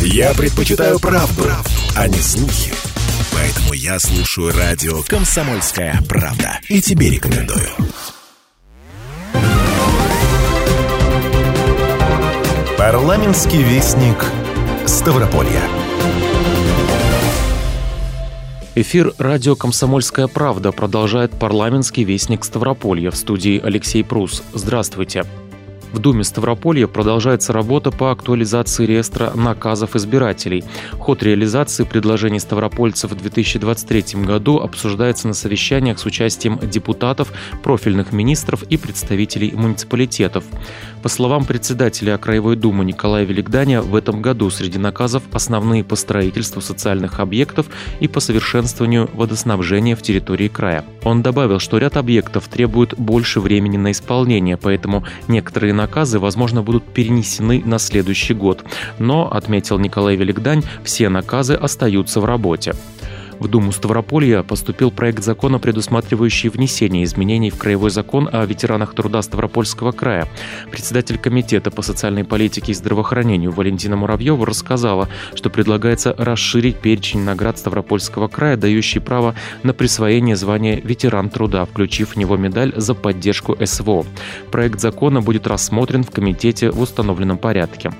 Я предпочитаю правду, а не слухи. Поэтому я слушаю радио «Комсомольская правда». И тебе рекомендую. Парламентский вестник Ставрополья. Эфир радио «Комсомольская правда» продолжает парламентский вестник Ставрополья в студии Алексей Прус. Здравствуйте. В Думе Ставрополья продолжается работа по актуализации реестра наказов избирателей. Ход реализации предложений ставропольцев в 2023 году обсуждается на совещаниях с участием депутатов, профильных министров и представителей муниципалитетов. По словам председателя Краевой Думы Николая Великданя, в этом году среди наказов основные по строительству социальных объектов и по совершенствованию водоснабжения в территории края. Он добавил, что ряд объектов требует больше времени на исполнение, поэтому некоторые наказы, возможно, будут перенесены на следующий год. Но, отметил Николай Великдань, все наказы остаются в работе. В Думу Ставрополья поступил проект закона, предусматривающий внесение изменений в Краевой закон о ветеранах труда Ставропольского края. Председатель Комитета по социальной политике и здравоохранению Валентина Муравьева рассказала, что предлагается расширить перечень наград Ставропольского края, дающий право на присвоение звания ветеран труда, включив в него медаль за поддержку СВО. Проект закона будет рассмотрен в комитете в установленном порядке.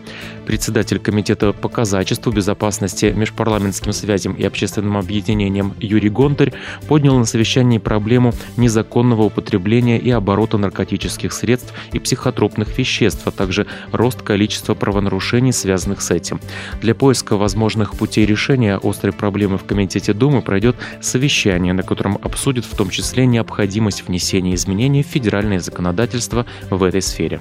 Председатель Комитета по казачеству, безопасности, межпарламентским связям и общественным объединениям Юрий Гонтарь поднял на совещании проблему незаконного употребления и оборота наркотических средств и психотропных веществ, а также рост количества правонарушений, связанных с этим. Для поиска возможных путей решения острой проблемы в Комитете Думы пройдет совещание, на котором обсудят в том числе необходимость внесения изменений в федеральное законодательство в этой сфере.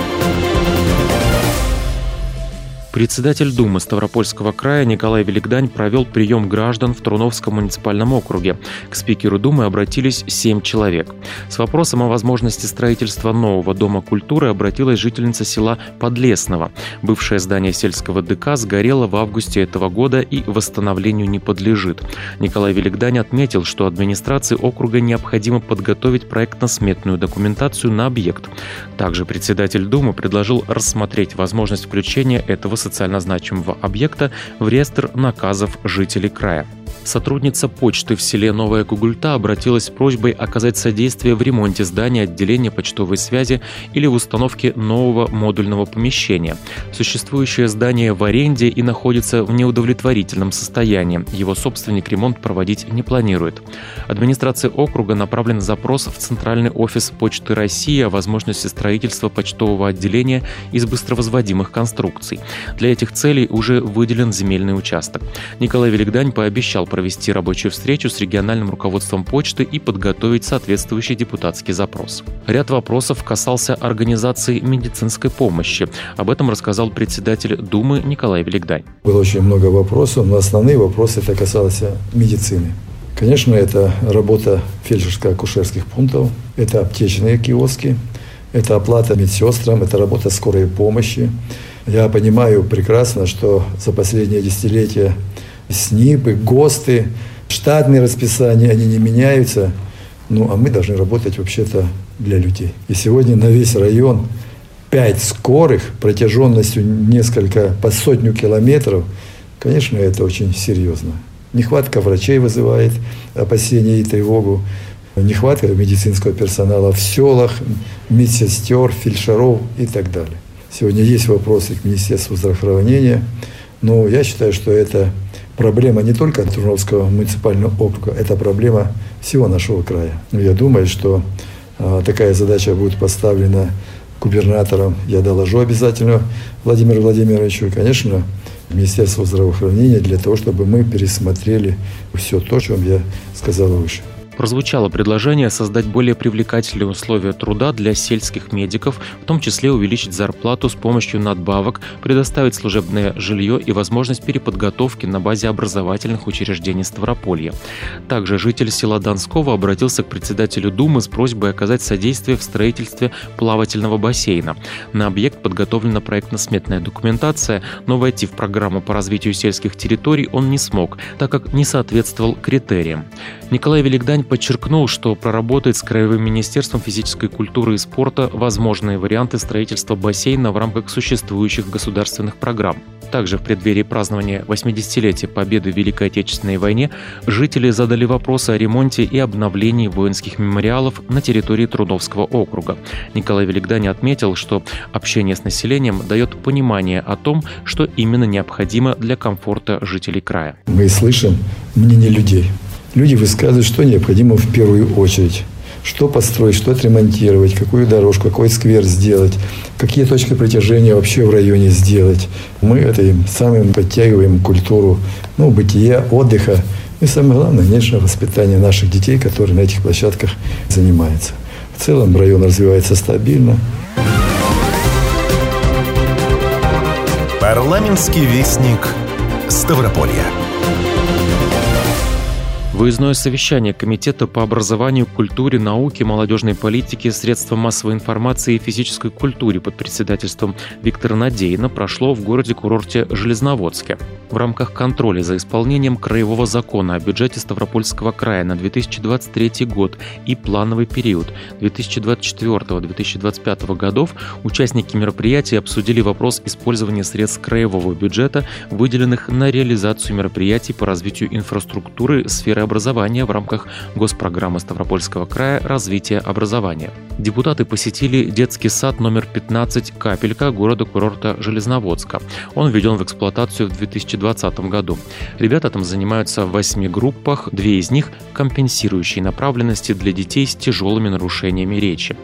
Председатель Думы Ставропольского края Николай Великдань провел прием граждан в Труновском муниципальном округе. К спикеру Думы обратились семь человек. С вопросом о возможности строительства нового Дома культуры обратилась жительница села Подлесного. Бывшее здание сельского ДК сгорело в августе этого года и восстановлению не подлежит. Николай Великдань отметил, что администрации округа необходимо подготовить проектно-сметную документацию на объект. Также председатель Думы предложил рассмотреть возможность включения этого социально значимого объекта в реестр наказов жителей края. Сотрудница почты в селе Новая Кугульта обратилась с просьбой оказать содействие в ремонте здания отделения почтовой связи или в установке нового модульного помещения. Существующее здание в аренде и находится в неудовлетворительном состоянии. Его собственник ремонт проводить не планирует. Администрация округа направлен запрос в Центральный офис Почты России о возможности строительства почтового отделения из быстровозводимых конструкций. Для этих целей уже выделен земельный участок. Николай Великдань пообещал провести рабочую встречу с региональным руководством почты и подготовить соответствующий депутатский запрос. Ряд вопросов касался организации медицинской помощи. Об этом рассказал председатель Думы Николай Великдань. Было очень много вопросов, но основные вопросы это касалось медицины. Конечно, это работа фельдшерско-акушерских пунктов, это аптечные киоски, это оплата медсестрам, это работа скорой помощи. Я понимаю прекрасно, что за последние десятилетия СНИПы, ГОСТы, штатные расписания, они не меняются. Ну, а мы должны работать вообще-то для людей. И сегодня на весь район пять скорых протяженностью несколько, по сотню километров, конечно, это очень серьезно. Нехватка врачей вызывает опасения и тревогу. Нехватка медицинского персонала в селах, медсестер, фельдшеров и так далее. Сегодня есть вопросы к Министерству здравоохранения, но я считаю, что это проблема не только Турновского муниципального округа, это проблема всего нашего края. Я думаю, что а, такая задача будет поставлена губернатором. Я доложу обязательно Владимиру Владимировичу. И, конечно, Министерству здравоохранения для того, чтобы мы пересмотрели все то, о чем я сказал выше прозвучало предложение создать более привлекательные условия труда для сельских медиков, в том числе увеличить зарплату с помощью надбавок, предоставить служебное жилье и возможность переподготовки на базе образовательных учреждений Ставрополья. Также житель села Донского обратился к председателю Думы с просьбой оказать содействие в строительстве плавательного бассейна. На объект подготовлена проектно-сметная документация, но войти в программу по развитию сельских территорий он не смог, так как не соответствовал критериям. Николай Великдань Казань подчеркнул, что проработает с Краевым министерством физической культуры и спорта возможные варианты строительства бассейна в рамках существующих государственных программ. Также в преддверии празднования 80-летия Победы в Великой Отечественной войне жители задали вопросы о ремонте и обновлении воинских мемориалов на территории Трудовского округа. Николай Великдани отметил, что общение с населением дает понимание о том, что именно необходимо для комфорта жителей края. Мы слышим мнение людей. Люди высказывают, что необходимо в первую очередь что построить, что отремонтировать, какую дорожку, какой сквер сделать, какие точки притяжения вообще в районе сделать. Мы этим самым подтягиваем культуру ну, бытия, отдыха и самое главное, конечно, воспитание наших детей, которые на этих площадках занимаются. В целом район развивается стабильно. Парламентский вестник Ставрополья. Выездное совещание Комитета по образованию, культуре, науке, молодежной политике, средствам массовой информации и физической культуре под председательством Виктора Надеина прошло в городе-курорте Железноводске. В рамках контроля за исполнением Краевого закона о бюджете Ставропольского края на 2023 год и плановый период 2024-2025 годов участники мероприятия обсудили вопрос использования средств краевого бюджета, выделенных на реализацию мероприятий по развитию инфраструктуры сферы образования в рамках госпрограммы Ставропольского края «Развитие образования». Депутаты посетили детский сад номер 15 «Капелька» города-курорта Железноводска. Он введен в эксплуатацию в 2020 году. Ребята там занимаются в восьми группах, две из них – компенсирующие направленности для детей с тяжелыми нарушениями речи.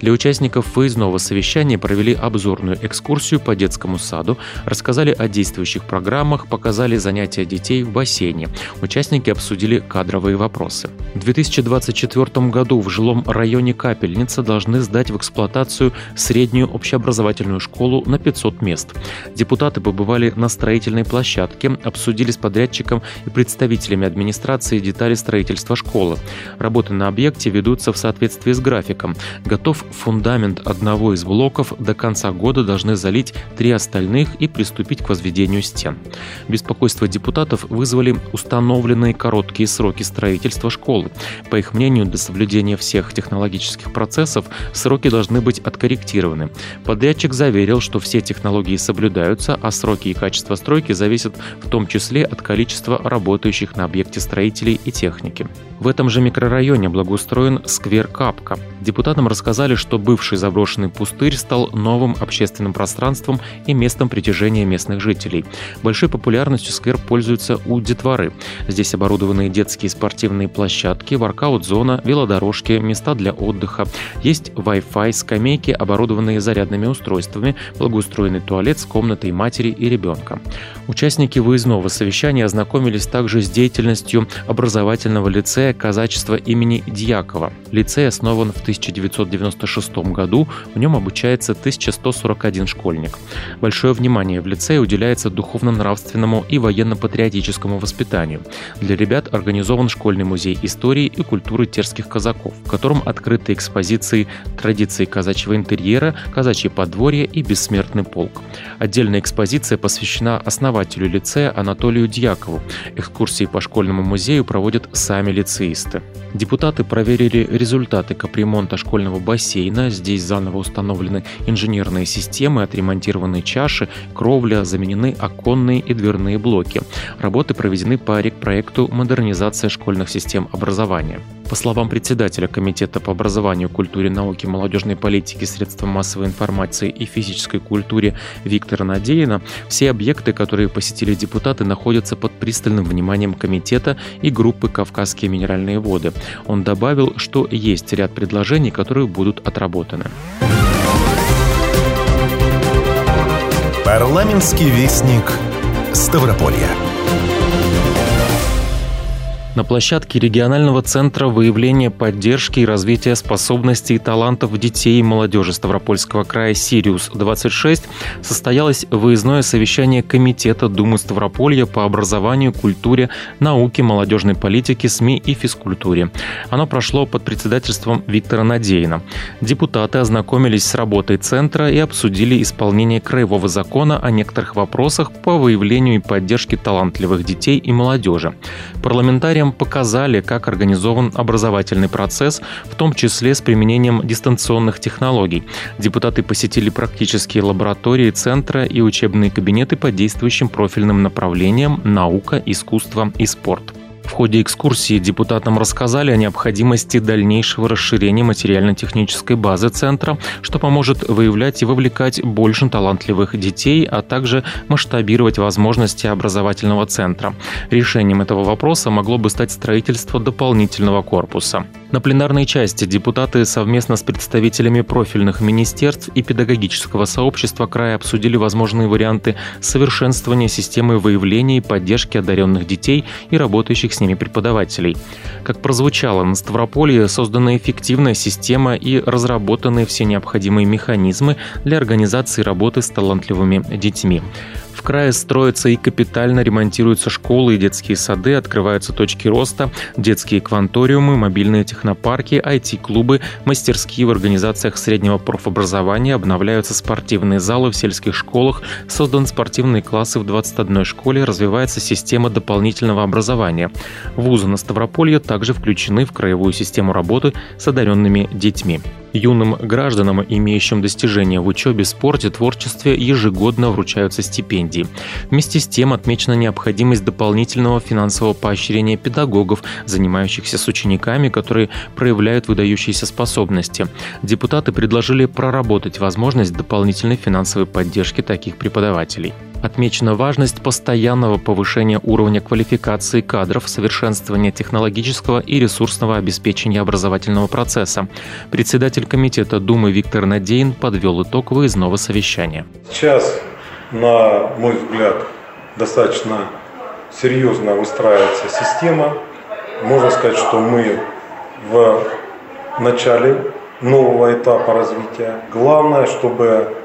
Для участников выездного совещания провели обзорную экскурсию по детскому саду, рассказали о действующих программах, показали занятия детей в бассейне. Участники обсудили кадровые вопросы. В 2024 году в жилом районе Капельница должны сдать в эксплуатацию среднюю общеобразовательную школу на 500 мест. Депутаты побывали на строительной площадке, обсудили с подрядчиком и представителями администрации детали строительства школы. Работы на объекте ведутся в соответствии с графиком. Готов фундамент одного из блоков, до конца года должны залить три остальных и приступить к возведению стен. Беспокойство депутатов вызвали установленные короткие сроки строительства школы. По их мнению, для соблюдения всех технологических процессов сроки должны быть откорректированы. Подрядчик заверил, что все технологии соблюдаются, а сроки и качество стройки зависят в том числе от количества работающих на объекте строителей и техники. В этом же микрорайоне благоустроен сквер Капка. Депутатам рассказали, что бывший заброшенный пустырь стал новым общественным пространством и местом притяжения местных жителей. Большой популярностью сквер пользуется у детворы. Здесь оборудованы детские спортивные площадки, воркаут-зона, велодорожки, места для отдыха. Есть Wi-Fi, скамейки, оборудованные зарядными устройствами, благоустроенный туалет с комнатой матери и ребенка. Участники выездного совещания ознакомились также с деятельностью образовательного лицея казачества имени Дьякова. Лицей основан в 1996 году, в нем обучается 1141 школьник. Большое внимание в лицее уделяется духовно-нравственному и военно-патриотическому воспитанию. Для ребят организован школьный музей истории и культуры терских казаков, в котором открыты экспозиции традиции казачьего интерьера, казачье подворье и бессмертный полк. Отдельная экспозиция посвящена основателю лицея Анатолию Дьякову. Экскурсии по школьному музею проводят сами лицеисты. Депутаты проверили результаты капремонта школьного бассейна. Здесь заново установлены инженерные системы, отремонтированы чаши, кровля, заменены оконные и дверные блоки. Работы проведены по проекту «Модернизация школьных систем образования». По словам председателя Комитета по образованию, культуре, науке, молодежной политике, средствам массовой информации и физической культуре Виктора Надеина, все объекты, которые посетили депутаты, находятся под пристальным вниманием комитета и группы «Кавказские минеральные воды». Он добавил, что есть ряд предложений, которые будут отработаны. Парламентский вестник Ставрополья. На площадке регионального центра выявления поддержки и развития способностей и талантов детей и молодежи Ставропольского края «Сириус-26» состоялось выездное совещание Комитета Думы Ставрополья по образованию, культуре, науке, молодежной политике, СМИ и физкультуре. Оно прошло под председательством Виктора Надеина. Депутаты ознакомились с работой центра и обсудили исполнение краевого закона о некоторых вопросах по выявлению и поддержке талантливых детей и молодежи. Парламентариям чем показали, как организован образовательный процесс, в том числе с применением дистанционных технологий. Депутаты посетили практические лаборатории центра и учебные кабинеты по действующим профильным направлениям наука, искусство и спорт. В ходе экскурсии депутатам рассказали о необходимости дальнейшего расширения материально-технической базы центра, что поможет выявлять и вовлекать больше талантливых детей, а также масштабировать возможности образовательного центра. Решением этого вопроса могло бы стать строительство дополнительного корпуса. На пленарной части депутаты совместно с представителями профильных министерств и педагогического сообщества края обсудили возможные варианты совершенствования системы выявления и поддержки одаренных детей и работающих с ними преподавателей. Как прозвучало, на Ставрополье создана эффективная система и разработаны все необходимые механизмы для организации работы с талантливыми детьми крае строятся и капитально ремонтируются школы и детские сады, открываются точки роста, детские кванториумы, мобильные технопарки, IT-клубы, мастерские в организациях среднего профобразования, обновляются спортивные залы в сельских школах, созданы спортивные классы в 21 школе, развивается система дополнительного образования. Вузы на Ставрополье также включены в краевую систему работы с одаренными детьми. Юным гражданам, имеющим достижения в учебе, спорте, творчестве, ежегодно вручаются стипендии. Вместе с тем отмечена необходимость дополнительного финансового поощрения педагогов, занимающихся с учениками, которые проявляют выдающиеся способности. Депутаты предложили проработать возможность дополнительной финансовой поддержки таких преподавателей. Отмечена важность постоянного повышения уровня квалификации кадров, совершенствования технологического и ресурсного обеспечения образовательного процесса. Председатель комитета Думы Виктор Надеин подвел итог выездного совещания. Сейчас, на мой взгляд, достаточно серьезно выстраивается система. Можно сказать, что мы в начале нового этапа развития. Главное, чтобы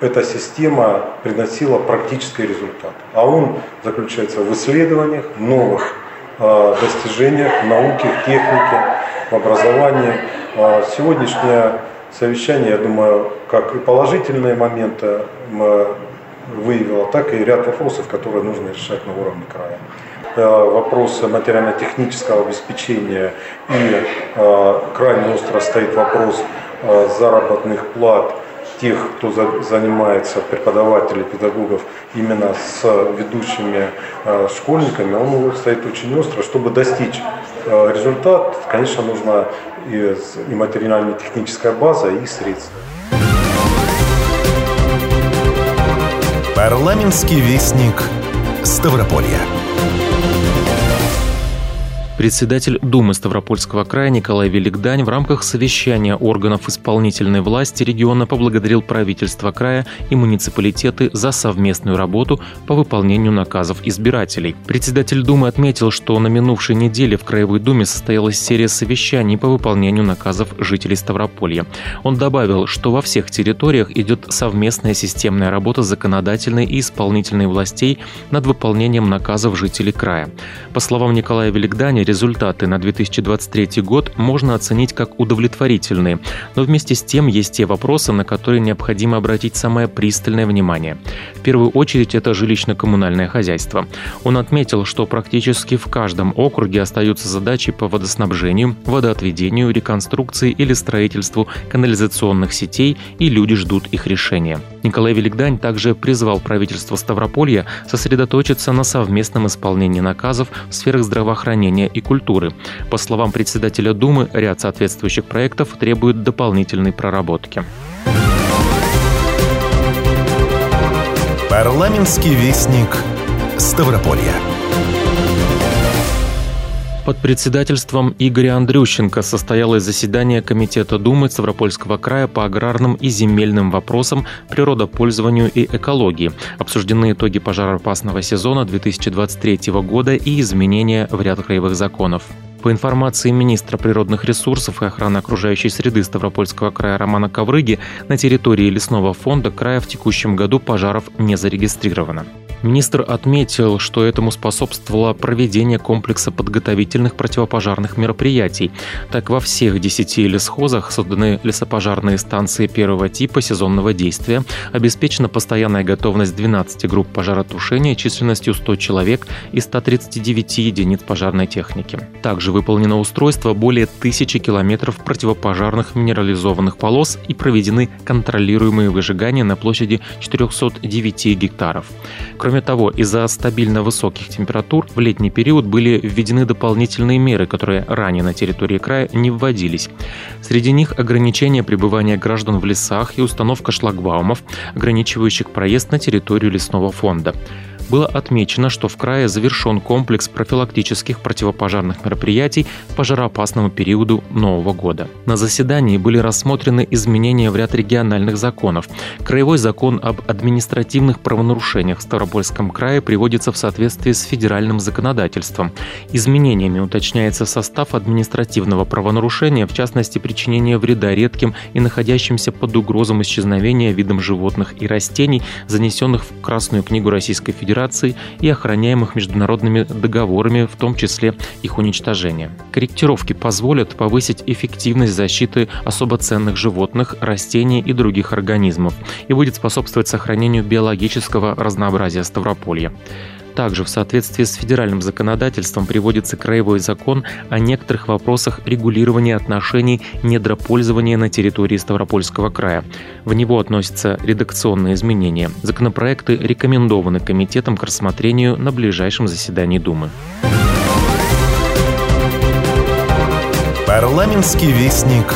эта система приносила практический результат. А он заключается в исследованиях, новых э, достижениях науке, технике, в образовании. Э, сегодняшнее совещание, я думаю, как и положительные моменты выявило, так и ряд вопросов, которые нужно решать на уровне края вопросы материально-технического обеспечения и э, крайне остро стоит вопрос э, заработных плат тех, кто за, занимается, преподавателей, педагогов, именно с ведущими э, школьниками, он стоит очень остро. Чтобы достичь э, результат, конечно, нужна и, и материально-техническая база, и средства. Парламентский вестник Ставрополья. Председатель Думы Ставропольского края Николай Великдань в рамках совещания органов исполнительной власти региона поблагодарил правительство края и муниципалитеты за совместную работу по выполнению наказов избирателей. Председатель Думы отметил, что на минувшей неделе в Краевой Думе состоялась серия совещаний по выполнению наказов жителей Ставрополья. Он добавил, что во всех территориях идет совместная системная работа законодательной и исполнительной властей над выполнением наказов жителей края. По словам Николая Великданя, результаты на 2023 год можно оценить как удовлетворительные, но вместе с тем есть те вопросы, на которые необходимо обратить самое пристальное внимание. В первую очередь это жилищно-коммунальное хозяйство. Он отметил, что практически в каждом округе остаются задачи по водоснабжению, водоотведению, реконструкции или строительству канализационных сетей, и люди ждут их решения. Николай Великдань также призвал правительство Ставрополья сосредоточиться на совместном исполнении наказов в сферах здравоохранения и культуры. По словам председателя Думы, ряд соответствующих проектов требует дополнительной проработки. Парламентский вестник Ставрополья. Под председательством Игоря Андрющенко состоялось заседание Комитета Думы Ставропольского края по аграрным и земельным вопросам, природопользованию и экологии. Обсуждены итоги пожароопасного сезона 2023 года и изменения в ряд краевых законов. По информации министра природных ресурсов и охраны окружающей среды Ставропольского края Романа Коврыги, на территории лесного фонда края в текущем году пожаров не зарегистрировано. Министр отметил, что этому способствовало проведение комплекса подготовительных противопожарных мероприятий. Так, во всех 10 лесхозах созданы лесопожарные станции первого типа сезонного действия, обеспечена постоянная готовность 12 групп пожаротушения численностью 100 человек и 139 единиц пожарной техники. Также выполнено устройство более тысячи километров противопожарных минерализованных полос и проведены контролируемые выжигания на площади 409 гектаров. Кроме того, из-за стабильно высоких температур в летний период были введены дополнительные меры, которые ранее на территории края не вводились. Среди них ограничение пребывания граждан в лесах и установка шлагбаумов, ограничивающих проезд на территорию лесного фонда было отмечено, что в крае завершен комплекс профилактических противопожарных мероприятий пожароопасному периоду Нового года. На заседании были рассмотрены изменения в ряд региональных законов. Краевой закон об административных правонарушениях в Ставропольском крае приводится в соответствии с федеральным законодательством. Изменениями уточняется состав административного правонарушения, в частности причинение вреда редким и находящимся под угрозом исчезновения видам животных и растений, занесенных в Красную книгу Российской Федерации Федерации и охраняемых международными договорами, в том числе их уничтожения. Корректировки позволят повысить эффективность защиты особо ценных животных, растений и других организмов и будет способствовать сохранению биологического разнообразия Ставрополья. Также в соответствии с федеральным законодательством приводится краевой закон о некоторых вопросах регулирования отношений недропользования на территории Ставропольского края. В него относятся редакционные изменения. Законопроекты рекомендованы комитетом к рассмотрению на ближайшем заседании Думы. Парламентский вестник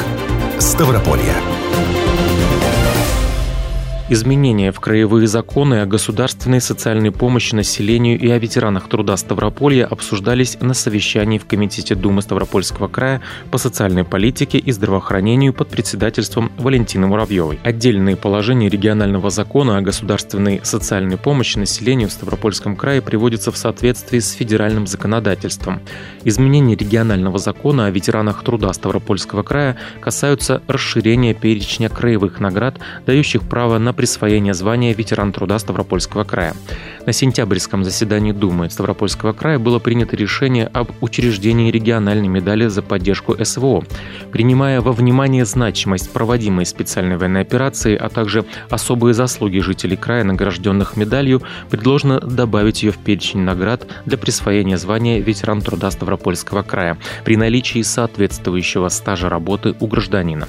Ставрополья. Изменения в краевые законы о государственной социальной помощи населению и о ветеранах труда Ставрополья обсуждались на совещании в Комитете Думы Ставропольского края по социальной политике и здравоохранению под председательством Валентины Муравьевой. Отдельные положения регионального закона о государственной социальной помощи населению в Ставропольском крае приводятся в соответствии с федеральным законодательством. Изменения регионального закона о ветеранах труда Ставропольского края касаются расширения перечня краевых наград, дающих право на присвоения звания ветеран труда Ставропольского края. На сентябрьском заседании Думы Ставропольского края было принято решение об учреждении региональной медали за поддержку СВО. Принимая во внимание значимость проводимой специальной военной операции, а также особые заслуги жителей края, награжденных медалью, предложено добавить ее в перечень наград для присвоения звания ветеран труда Ставропольского края при наличии соответствующего стажа работы у гражданина.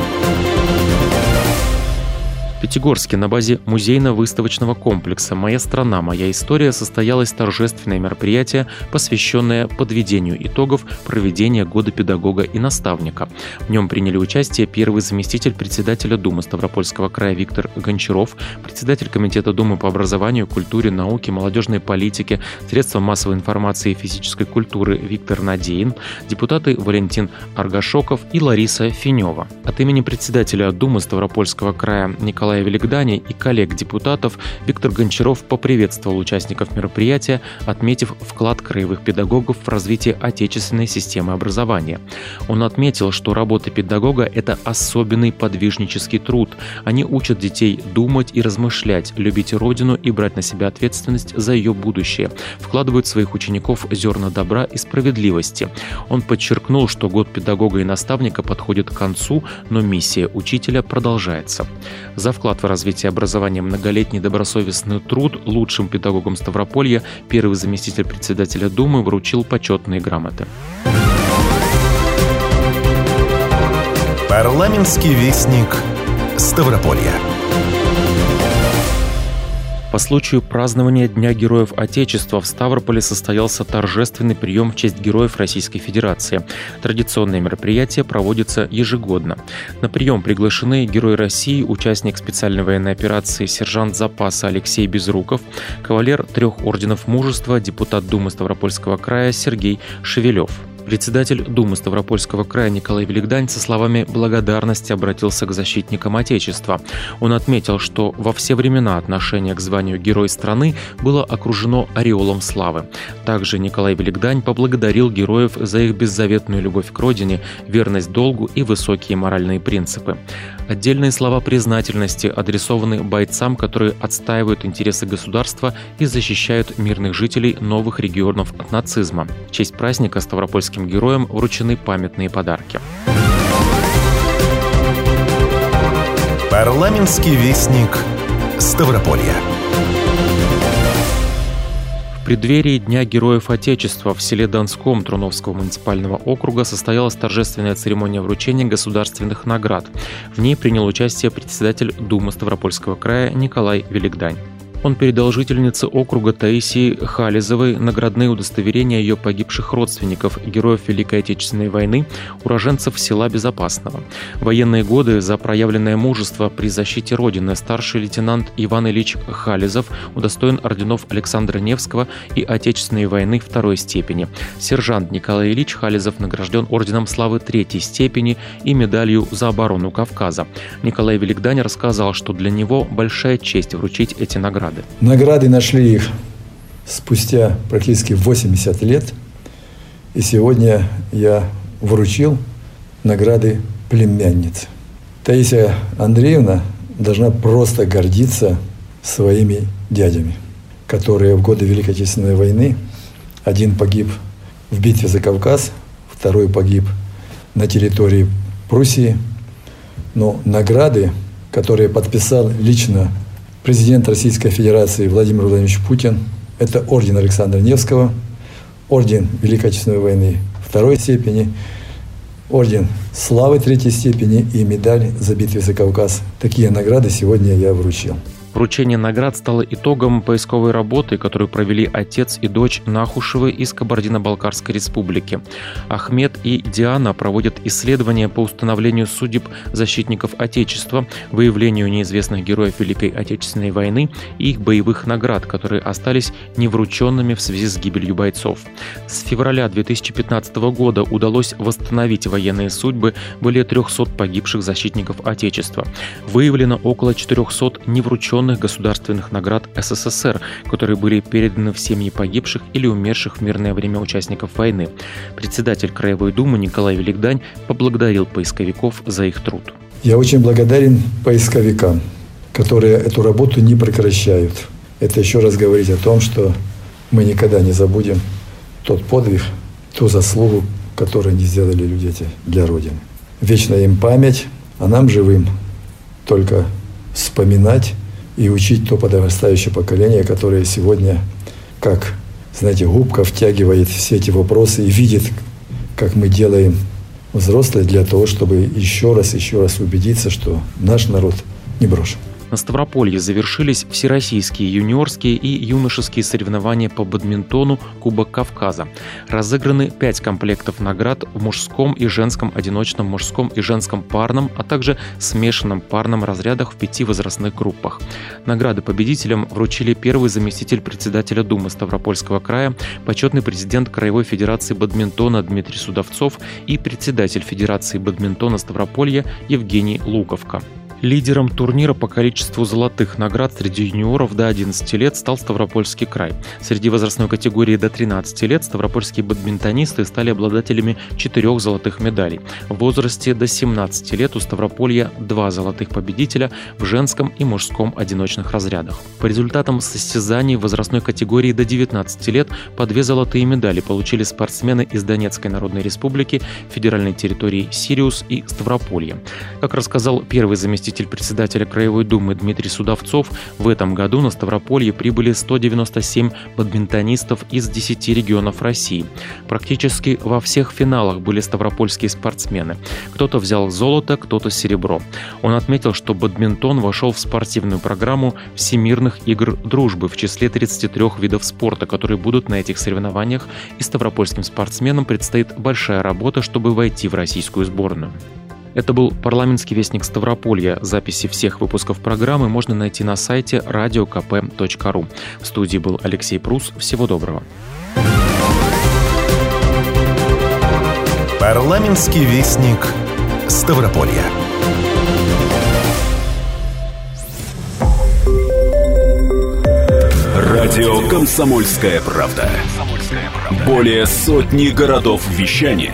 Пятигорске на базе музейно-выставочного комплекса «Моя страна, моя история» состоялось торжественное мероприятие, посвященное подведению итогов проведения Года педагога и наставника. В нем приняли участие первый заместитель председателя Думы Ставропольского края Виктор Гончаров, председатель Комитета Думы по образованию, культуре, науке, молодежной политике, средствам массовой информации и физической культуры Виктор Надеин, депутаты Валентин Аргашоков и Лариса Финева. От имени председателя Думы Ставропольского края Николая Николая Великдани и коллег-депутатов Виктор Гончаров поприветствовал участников мероприятия, отметив вклад краевых педагогов в развитие отечественной системы образования. Он отметил, что работа педагога – это особенный подвижнический труд. Они учат детей думать и размышлять, любить Родину и брать на себя ответственность за ее будущее, вкладывают в своих учеников зерна добра и справедливости. Он подчеркнул, что год педагога и наставника подходит к концу, но миссия учителя продолжается. За вклад в развитие образования многолетний добросовестный труд лучшим педагогам Ставрополья первый заместитель председателя Думы вручил почетные грамоты. Парламентский вестник Ставрополья. По случаю празднования Дня Героев Отечества в Ставрополе состоялся торжественный прием в честь Героев Российской Федерации. Традиционное мероприятие проводится ежегодно. На прием приглашены Герой России, участник специальной военной операции, сержант запаса Алексей Безруков, кавалер трех орденов мужества, депутат Думы Ставропольского края Сергей Шевелев. Председатель Думы Ставропольского края Николай Великдань со словами благодарности обратился к защитникам Отечества. Он отметил, что во все времена отношение к званию Герой страны было окружено ореолом славы. Также Николай Великдань поблагодарил героев за их беззаветную любовь к родине, верность долгу и высокие моральные принципы. Отдельные слова признательности адресованы бойцам, которые отстаивают интересы государства и защищают мирных жителей новых регионов от нацизма. В честь праздника ставропольским героям вручены памятные подарки. Парламентский вестник Ставрополья преддверии Дня Героев Отечества в селе Донском Труновского муниципального округа состоялась торжественная церемония вручения государственных наград. В ней принял участие председатель Думы Ставропольского края Николай Великдань. Он передал жительнице округа Таисии Хализовой наградные удостоверения ее погибших родственников, героев Великой Отечественной войны, уроженцев села Безопасного. В военные годы за проявленное мужество при защите Родины старший лейтенант Иван Ильич Хализов удостоен орденов Александра Невского и Отечественной войны второй степени. Сержант Николай Ильич Хализов награжден орденом славы третьей степени и медалью за оборону Кавказа. Николай Великдань рассказал, что для него большая честь вручить эти награды награды. Награды нашли их спустя практически 80 лет. И сегодня я вручил награды племянниц. Таисия Андреевна должна просто гордиться своими дядями, которые в годы Великой Отечественной войны, один погиб в битве за Кавказ, второй погиб на территории Пруссии. Но награды, которые подписал лично президент Российской Федерации Владимир Владимирович Путин. Это орден Александра Невского, орден Великой Отечественной войны второй степени, орден славы третьей степени и медаль за битву за Кавказ. Такие награды сегодня я вручил. Вручение наград стало итогом поисковой работы, которую провели отец и дочь Нахушевы из Кабардино-Балкарской республики. Ахмед и Диана проводят исследования по установлению судеб защитников Отечества, выявлению неизвестных героев Великой Отечественной войны и их боевых наград, которые остались неврученными в связи с гибелью бойцов. С февраля 2015 года удалось восстановить военные судьбы более 300 погибших защитников Отечества. Выявлено около 400 неврученных традиционных государственных наград СССР, которые были переданы в семьи погибших или умерших в мирное время участников войны. Председатель Краевой Думы Николай Великдань поблагодарил поисковиков за их труд. Я очень благодарен поисковикам, которые эту работу не прекращают. Это еще раз говорить о том, что мы никогда не забудем тот подвиг, ту заслугу, которую они сделали люди эти для Родины. Вечная им память, а нам живым только вспоминать и учить то подрастающее поколение, которое сегодня, как, знаете, губка втягивает все эти вопросы и видит, как мы делаем взрослые для того, чтобы еще раз, еще раз убедиться, что наш народ не брошен. На Ставрополье завершились всероссийские юниорские и юношеские соревнования по бадминтону Кубок Кавказа. Разыграны пять комплектов наград в мужском и женском одиночном мужском и женском парном, а также смешанном парном разрядах в пяти возрастных группах. Награды победителям вручили первый заместитель председателя Думы Ставропольского края, почетный президент Краевой Федерации бадминтона Дмитрий Судовцов и председатель Федерации бадминтона Ставрополья Евгений Луковка. Лидером турнира по количеству золотых наград среди юниоров до 11 лет стал Ставропольский край. Среди возрастной категории до 13 лет ставропольские бадминтонисты стали обладателями четырех золотых медалей. В возрасте до 17 лет у Ставрополья два золотых победителя в женском и мужском одиночных разрядах. По результатам состязаний в возрастной категории до 19 лет по две золотые медали получили спортсмены из Донецкой Народной Республики, федеральной территории Сириус и Ставрополья. Как рассказал первый заместитель заместитель председателя Краевой Думы Дмитрий Судовцов, в этом году на Ставрополье прибыли 197 бадминтонистов из 10 регионов России. Практически во всех финалах были ставропольские спортсмены. Кто-то взял золото, кто-то серебро. Он отметил, что бадминтон вошел в спортивную программу Всемирных игр дружбы в числе 33 видов спорта, которые будут на этих соревнованиях, и ставропольским спортсменам предстоит большая работа, чтобы войти в российскую сборную. Это был парламентский вестник Ставрополья. Записи всех выпусков программы можно найти на сайте radiokp.ru. В студии был Алексей Прус. Всего доброго. Парламентский вестник Ставрополья. Радио «Комсомольская правда». Более сотни городов вещания